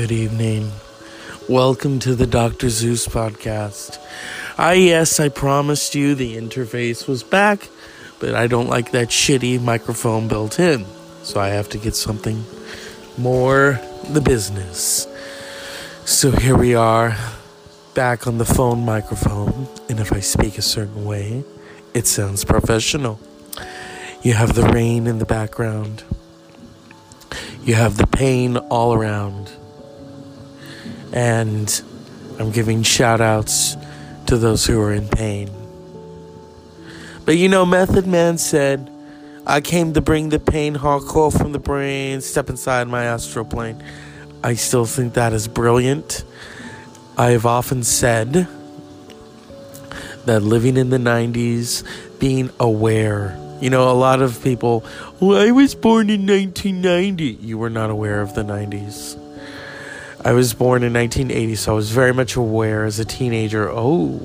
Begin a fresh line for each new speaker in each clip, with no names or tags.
Good evening. Welcome to the Dr. Zeus podcast. Ah, yes, I promised you the interface was back, but I don't like that shitty microphone built in. So I have to get something more the business. So here we are, back on the phone microphone, and if I speak a certain way, it sounds professional. You have the rain in the background. You have the pain all around. And I'm giving shout outs to those who are in pain. But you know, Method Man said, I came to bring the pain hardcore from the brain, step inside my astral plane. I still think that is brilliant. I have often said that living in the 90s, being aware, you know, a lot of people, well, I was born in 1990. You were not aware of the 90s. I was born in 1980, so I was very much aware as a teenager. Oh,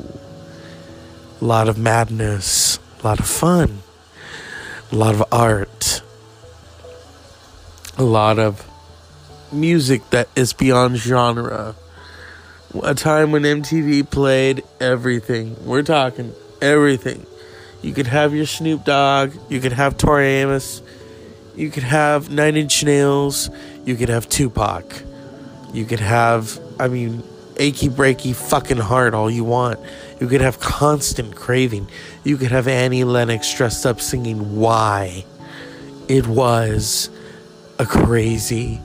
a lot of madness, a lot of fun, a lot of art, a lot of music that is beyond genre. A time when MTV played everything. We're talking everything. You could have your Snoop Dogg, you could have Tori Amos, you could have Nine Inch Nails, you could have Tupac. You could have, I mean, achy breaky fucking heart all you want. You could have constant craving. You could have Annie Lennox dressed up singing Why. It was a crazy,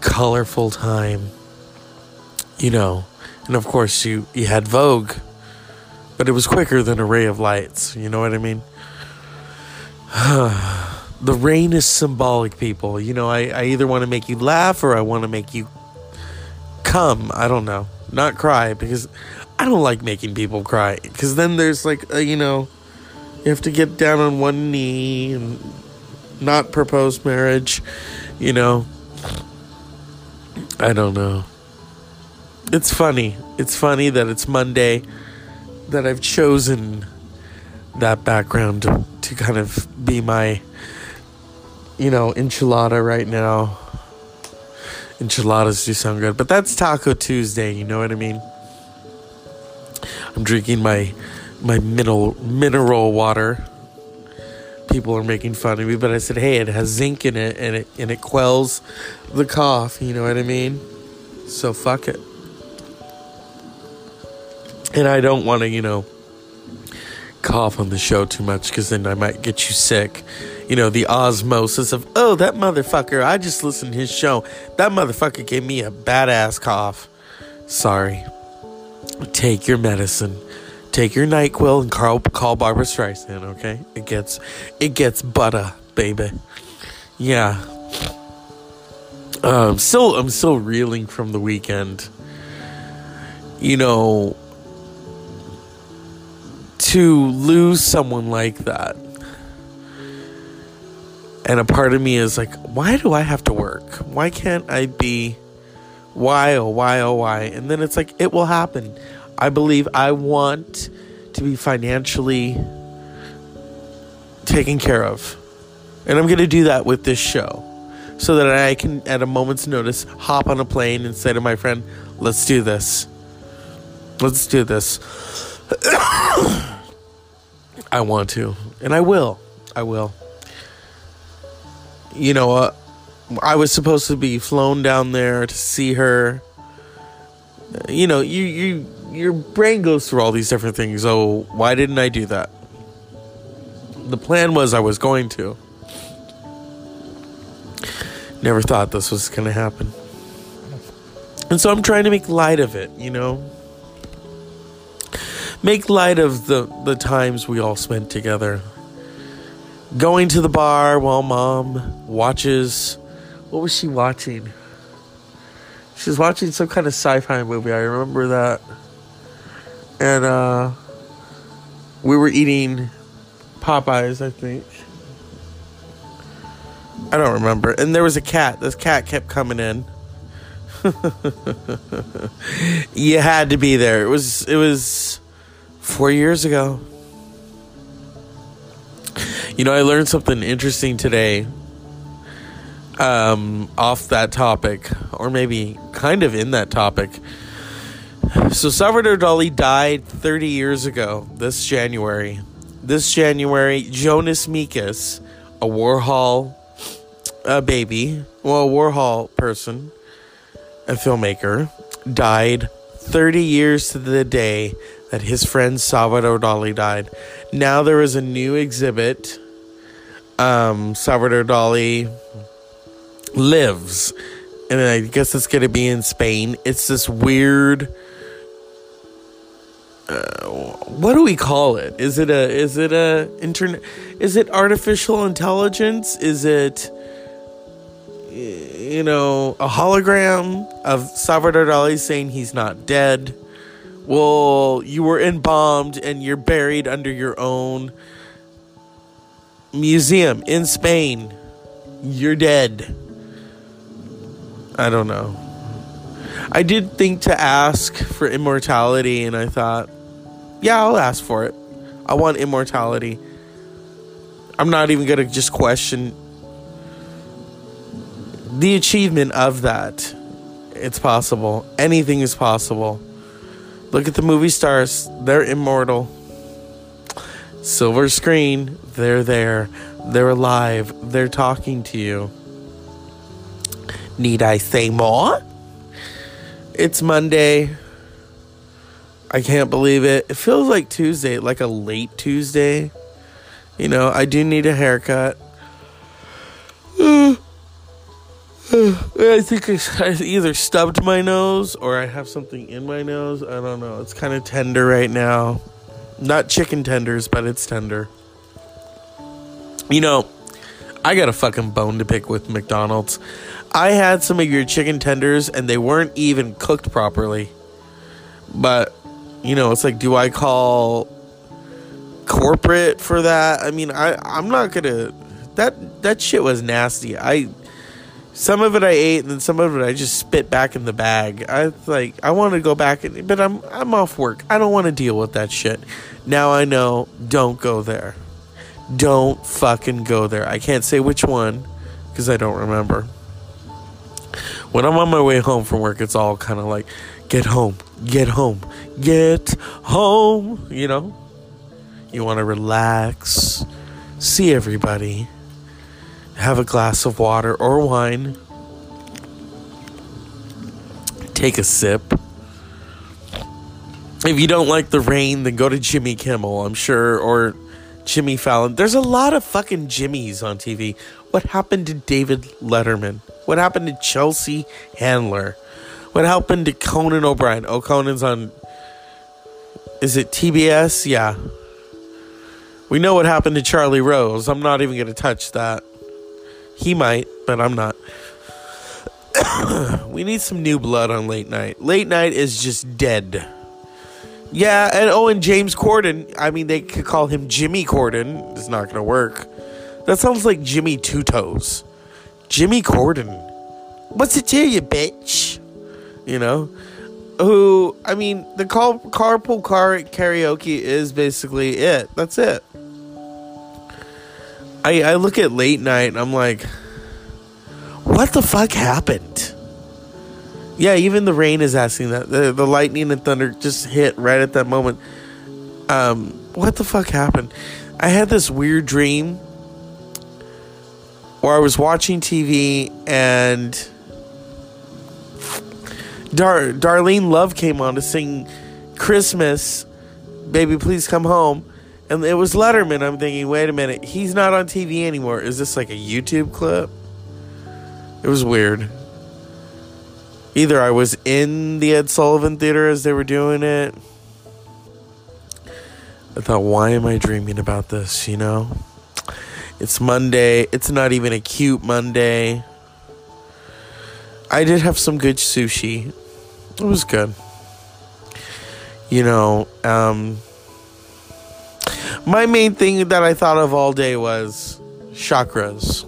colorful time. You know, and of course you, you had Vogue, but it was quicker than a ray of lights. You know what I mean? the rain is symbolic, people. You know, I, I either want to make you laugh or I want to make you come. I don't know. Not cry because I don't like making people cry because then there's like a, you know you have to get down on one knee and not propose marriage, you know. I don't know. It's funny. It's funny that it's Monday that I've chosen that background to, to kind of be my you know enchilada right now enchiladas do sound good, but that's Taco Tuesday. You know what I mean? I'm drinking my my mineral mineral water. People are making fun of me, but I said, "Hey, it has zinc in it, and it and it quells the cough." You know what I mean? So fuck it. And I don't want to, you know, cough on the show too much because then I might get you sick you know, the osmosis of, oh, that motherfucker, I just listened to his show. That motherfucker gave me a badass cough. Sorry. Take your medicine. Take your NyQuil and call, call Barbra Streisand, okay? It gets, it gets butter, baby. Yeah. Um, still, I'm still reeling from the weekend. You know, to lose someone like that and a part of me is like, why do I have to work? Why can't I be why oh why oh why? And then it's like it will happen. I believe I want to be financially taken care of. And I'm going to do that with this show. So that I can at a moment's notice hop on a plane and say to my friend, "Let's do this. Let's do this." I want to, and I will. I will you know, uh, I was supposed to be flown down there to see her. You know, you you your brain goes through all these different things. Oh, why didn't I do that? The plan was I was going to. Never thought this was going to happen. And so I'm trying to make light of it, you know? Make light of the the times we all spent together going to the bar while mom watches. What was she watching? She was watching some kind of sci fi movie. I remember that. And uh, we were eating Popeyes, I think. I don't remember. And there was a cat. This cat kept coming in. you had to be there. It was it was 4 years ago. You know, I learned something interesting today. um, off that topic, or maybe kind of in that topic. So Salvador Dali died 30 years ago, this January. This January, Jonas Mekas, a Warhol a baby, well, a Warhol person, a filmmaker, died 30 years to the day that his friend Salvador Dali died. Now there is a new exhibit. Um, Salvador Dali lives, and I guess it's going to be in Spain. It's this weird. Uh, what do we call it? Is it a is it a internet? Is it artificial intelligence? Is it you know a hologram of Salvador Dali saying he's not dead? Well, you were embalmed and you're buried under your own museum in Spain. You're dead. I don't know. I did think to ask for immortality, and I thought, yeah, I'll ask for it. I want immortality. I'm not even going to just question the achievement of that. It's possible. Anything is possible. Look at the movie stars, they're immortal. Silver screen, they're there. They're alive. They're talking to you. Need I say more? It's Monday. I can't believe it. It feels like Tuesday, like a late Tuesday. You know, I do need a haircut. I think I either stubbed my nose or I have something in my nose. I don't know. It's kind of tender right now. Not chicken tenders, but it's tender. You know, I got a fucking bone to pick with McDonald's. I had some of your chicken tenders and they weren't even cooked properly. But, you know, it's like, do I call corporate for that? I mean, I I'm not gonna. That that shit was nasty. I some of it I ate, and then some of it I just spit back in the bag. I like I want to go back, but I'm I'm off work. I don't want to deal with that shit. Now I know. Don't go there. Don't fucking go there. I can't say which one because I don't remember. When I'm on my way home from work, it's all kind of like, get home, get home, get home. You know, you want to relax, see everybody have a glass of water or wine, take a sip. If you don't like the rain, then go to Jimmy Kimmel, I'm sure, or Jimmy Fallon. There's a lot of fucking Jimmys on TV. What happened to David Letterman? What happened to Chelsea Handler? What happened to Conan O'Brien? Oh, Conan's on. Is it TBS? Yeah. We know what happened to Charlie Rose. I'm not even going to touch that. He might, but I'm not. we need some new blood on late night. Late night is just dead. Yeah, and oh, and James Corden. I mean, they could call him Jimmy Corden. It's not going to work. That sounds like Jimmy Two Toes. Jimmy Corden. What's it to you, bitch? You know? Who, I mean, the call, carpool car karaoke is basically it. That's it. I, I look at late night and I'm like, what the fuck happened? Yeah, even the rain is asking that. The, the lightning and thunder just hit right at that moment. Um, what the fuck happened? I had this weird dream where I was watching TV and Dar- Darlene Love came on to sing Christmas, Baby Please Come Home and it was Letterman. I'm thinking, wait a minute, he's not on TV anymore. Is this like a YouTube clip? It was weird. Either I was in the Ed Sullivan Theater as they were doing it. I thought, why am I dreaming about this? You know? It's Monday. It's not even a cute Monday. I did have some good sushi. It was good. You know, um, my main thing that I thought of all day was chakras.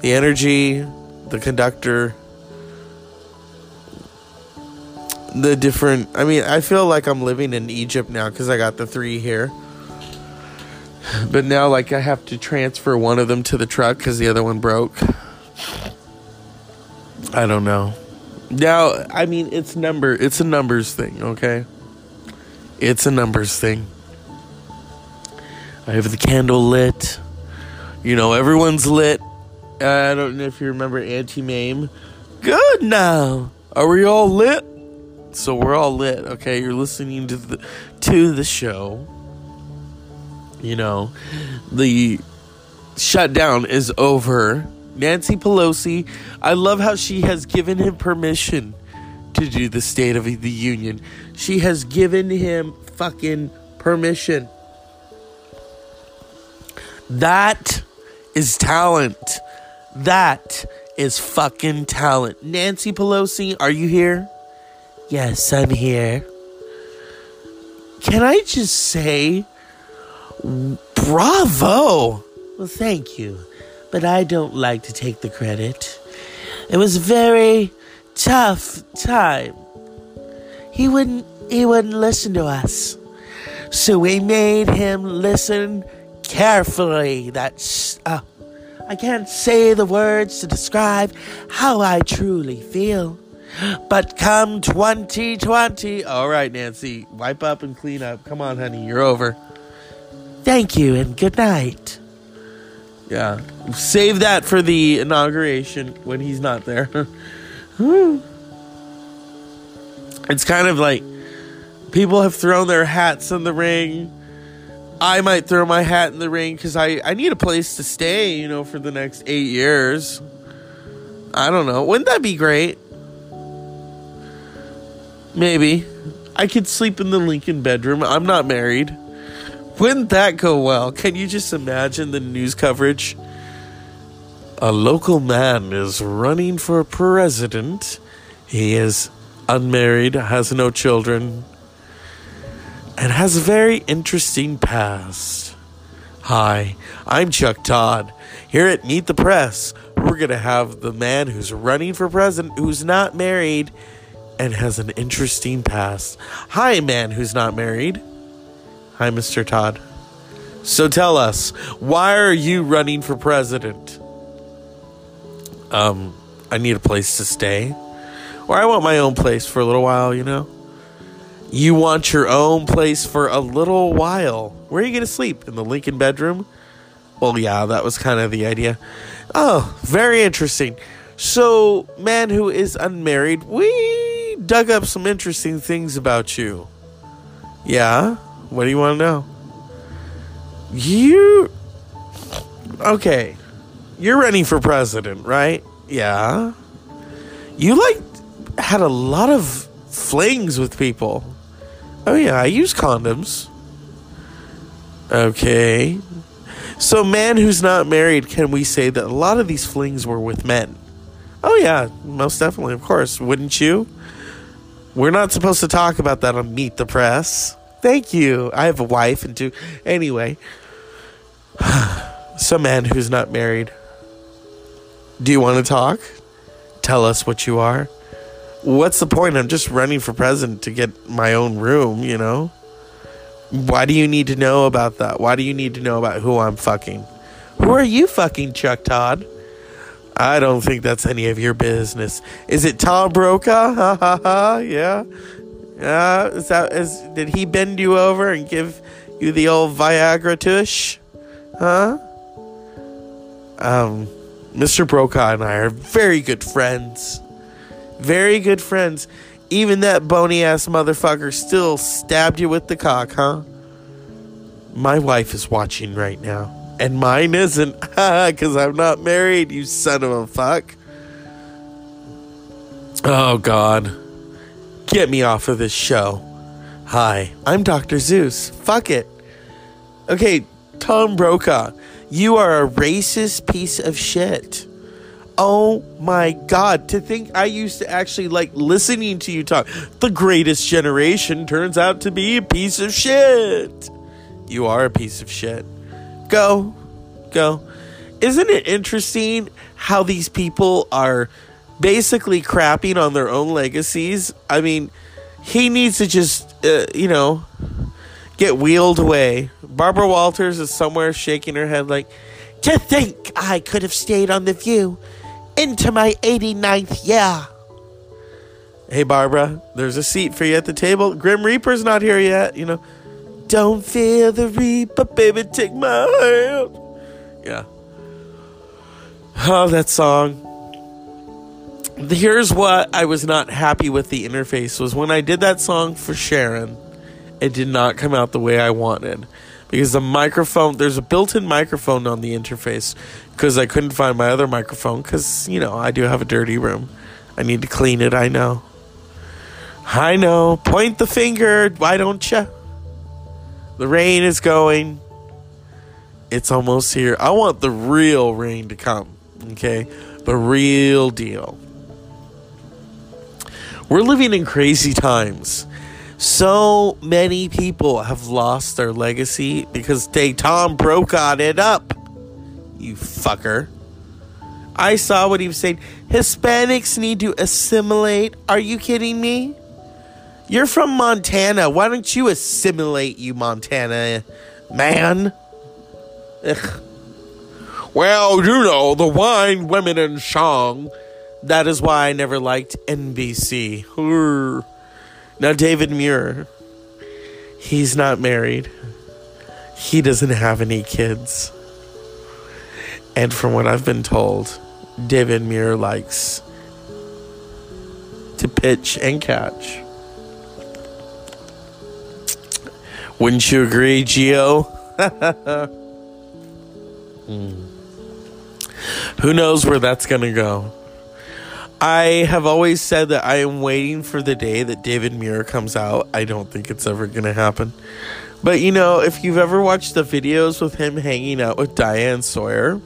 The energy, the conductor, the different. I mean, I feel like I'm living in Egypt now because I got the three here. But now, like, I have to transfer one of them to the truck because the other one broke. I don't know. Now, I mean, it's number. It's a numbers thing. Okay, it's a numbers thing. I have the candle lit. You know, everyone's lit. I don't know if you remember Auntie Mame. Good now. Are we all lit? So we're all lit. Okay, you're listening to the to the show. You know, the shutdown is over. Nancy Pelosi, I love how she has given him permission to do the State of the Union. She has given him fucking permission. That is talent. That is fucking talent. Nancy Pelosi, are you here? Yes, I'm here. Can I just say, bravo? Well, thank you but I don't like to take the credit. It was a very tough time. He wouldn't he wouldn't listen to us. So we made him listen carefully. That's uh, I can't say the words to describe how I truly feel. But come 2020, all right, Nancy, wipe up and clean up. Come on, honey, you're over. Thank you and good night. Yeah. Save that for the inauguration when he's not there. it's kind of like people have thrown their hats in the ring. I might throw my hat in the ring because I, I need a place to stay, you know, for the next eight years. I don't know. Wouldn't that be great? Maybe. I could sleep in the Lincoln bedroom. I'm not married. Wouldn't that go well? Can you just imagine the news coverage? A local man is running for president. He is unmarried, has no children, and has a very interesting past. Hi, I'm Chuck Todd. Here at Meet the Press, we're going to have the man who's running for president who's not married and has an interesting past. Hi, man who's not married. Hi, Mr. Todd. So tell us, why are you running for president? Um, I need a place to stay. Or I want my own place for a little while, you know? You want your own place for a little while. Where are you going to sleep? In the Lincoln bedroom? Well, yeah, that was kind of the idea. Oh, very interesting. So, man who is unmarried, we dug up some interesting things about you. Yeah? What do you want to know? You. Okay. You're running for president, right? Yeah. You, like, had a lot of flings with people. Oh, yeah, I use condoms. Okay. So, man who's not married, can we say that a lot of these flings were with men? Oh, yeah, most definitely, of course. Wouldn't you? We're not supposed to talk about that on Meet the Press. Thank you. I have a wife and two. Anyway, some man who's not married. Do you want to talk? Tell us what you are. What's the point? I'm just running for president to get my own room, you know? Why do you need to know about that? Why do you need to know about who I'm fucking? Who are you fucking, Chuck Todd? I don't think that's any of your business. Is it Tom Brokaw? Ha ha ha. Yeah. Uh, is that is did he bend you over and give you the old Viagra tush? Huh? Um, Mr. Brokaw and I are very good friends. Very good friends. Even that bony ass motherfucker still stabbed you with the cock, huh? My wife is watching right now. And mine isn't, because I'm not married, you son of a fuck. Oh, God. Get me off of this show. Hi, I'm Dr. Zeus. Fuck it. Okay, Tom Brokaw, you are a racist piece of shit. Oh my god, to think I used to actually like listening to you talk. The greatest generation turns out to be a piece of shit. You are a piece of shit. Go. Go. Isn't it interesting how these people are basically crapping on their own legacies. I mean, he needs to just, uh, you know, get wheeled away. Barbara Walters is somewhere shaking her head like, to think I could have stayed on The View. Into my 89th year. Hey, Barbara, there's a seat for you at the table. Grim Reaper's not here yet, you know. Don't fear the Reaper, baby, take my hand. Yeah. Oh, that song. Here's what I was not happy with the interface was when I did that song for Sharon, it did not come out the way I wanted. Because the microphone, there's a built in microphone on the interface because I couldn't find my other microphone because, you know, I do have a dirty room. I need to clean it, I know. I know. Point the finger, why don't you? The rain is going. It's almost here. I want the real rain to come, okay? The real deal. We're living in crazy times. So many people have lost their legacy because they Tom Brokaw it up. You fucker. I saw what he was saying. Hispanics need to assimilate. Are you kidding me? You're from Montana. Why don't you assimilate, you Montana man? Ugh. Well, you know, the wine, women, and song. That is why I never liked NBC. Now, David Muir, he's not married. He doesn't have any kids. And from what I've been told, David Muir likes to pitch and catch. Wouldn't you agree, Geo? hmm. Who knows where that's going to go? I have always said that I am waiting for the day that David Muir comes out. I don't think it's ever going to happen. But you know, if you've ever watched the videos with him hanging out with Diane Sawyer,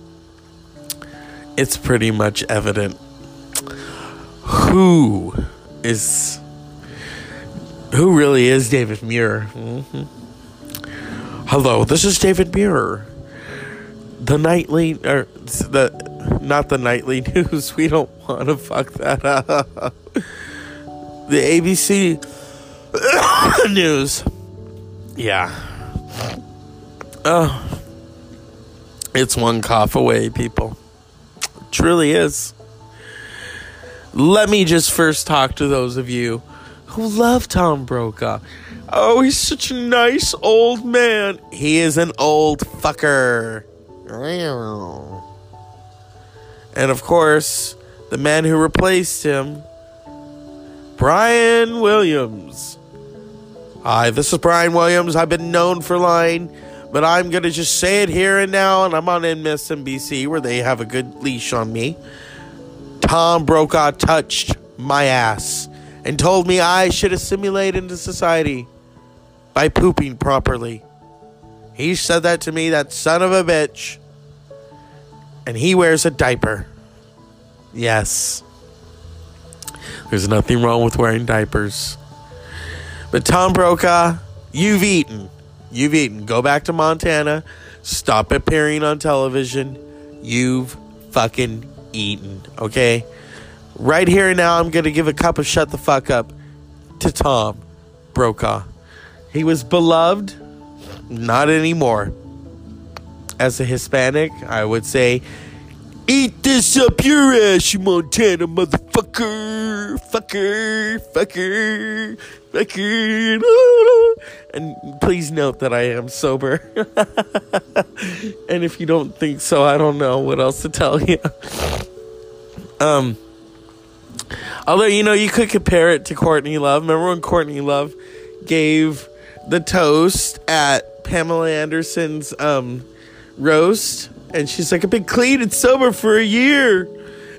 it's pretty much evident who is who really is David Muir. Mm-hmm. Hello, this is David Muir. The nightly, or the not the nightly news. We don't want to fuck that up. The ABC news. Yeah. Oh, it's one cough away, people. Truly is. Let me just first talk to those of you who love Tom Brokaw. Oh, he's such a nice old man. He is an old fucker. And of course, the man who replaced him, Brian Williams. Hi, this is Brian Williams. I've been known for lying, but I'm going to just say it here and now, and I'm on MSNBC where they have a good leash on me. Tom Brokaw touched my ass and told me I should assimilate into society by pooping properly. He said that to me, that son of a bitch. And he wears a diaper. Yes. There's nothing wrong with wearing diapers. But Tom Brokaw, you've eaten. You've eaten. Go back to Montana. Stop appearing on television. You've fucking eaten. Okay? Right here and now, I'm going to give a cup of shut the fuck up to Tom Brokaw. He was beloved, not anymore. As a Hispanic, I would say, Eat this up your ass, you Montana motherfucker, fucker, fucker, fucker. And please note that I am sober. and if you don't think so, I don't know what else to tell you. um, although you know, you could compare it to Courtney Love. Remember when Courtney Love gave the toast at Pamela Anderson's um, roast, and she's like, "I've been clean and sober for a year,"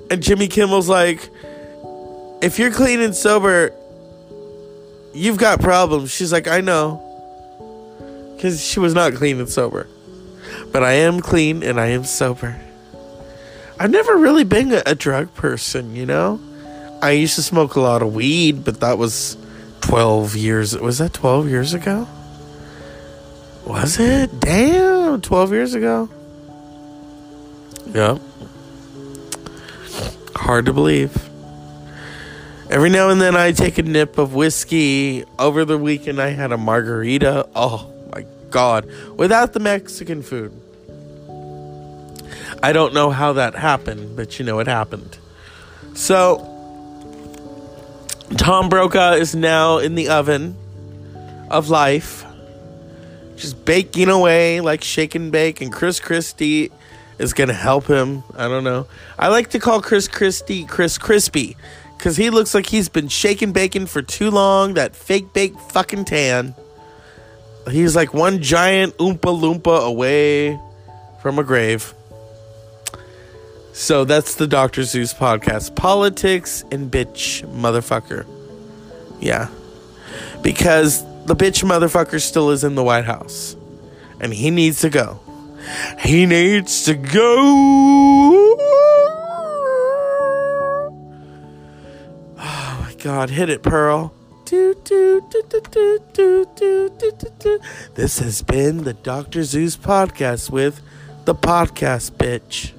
and Jimmy Kimmel's like, "If you're clean and sober, you've got problems." She's like, "I know," because she was not clean and sober, but I am clean and I am sober. I've never really been a, a drug person, you know. I used to smoke a lot of weed, but that was 12 years. Was that 12 years ago? Was it? Damn, 12 years ago. Yep. Hard to believe. Every now and then I take a nip of whiskey. Over the weekend I had a margarita. Oh my god. Without the Mexican food. I don't know how that happened, but you know it happened. So, Tom Brokaw is now in the oven of life, just baking away like shake and bake, and Chris Christie is gonna help him. I don't know. I like to call Chris Christie Chris Crispy because he looks like he's been shaking bacon for too long. That fake bake fucking tan. He's like one giant oompa loompa away from a grave. So that's the Dr. Zeus podcast. Politics and bitch motherfucker. Yeah. Because the bitch motherfucker still is in the White House. And he needs to go. He needs to go. God, hit it, Pearl. This has been the Dr. Zeus podcast with the podcast bitch.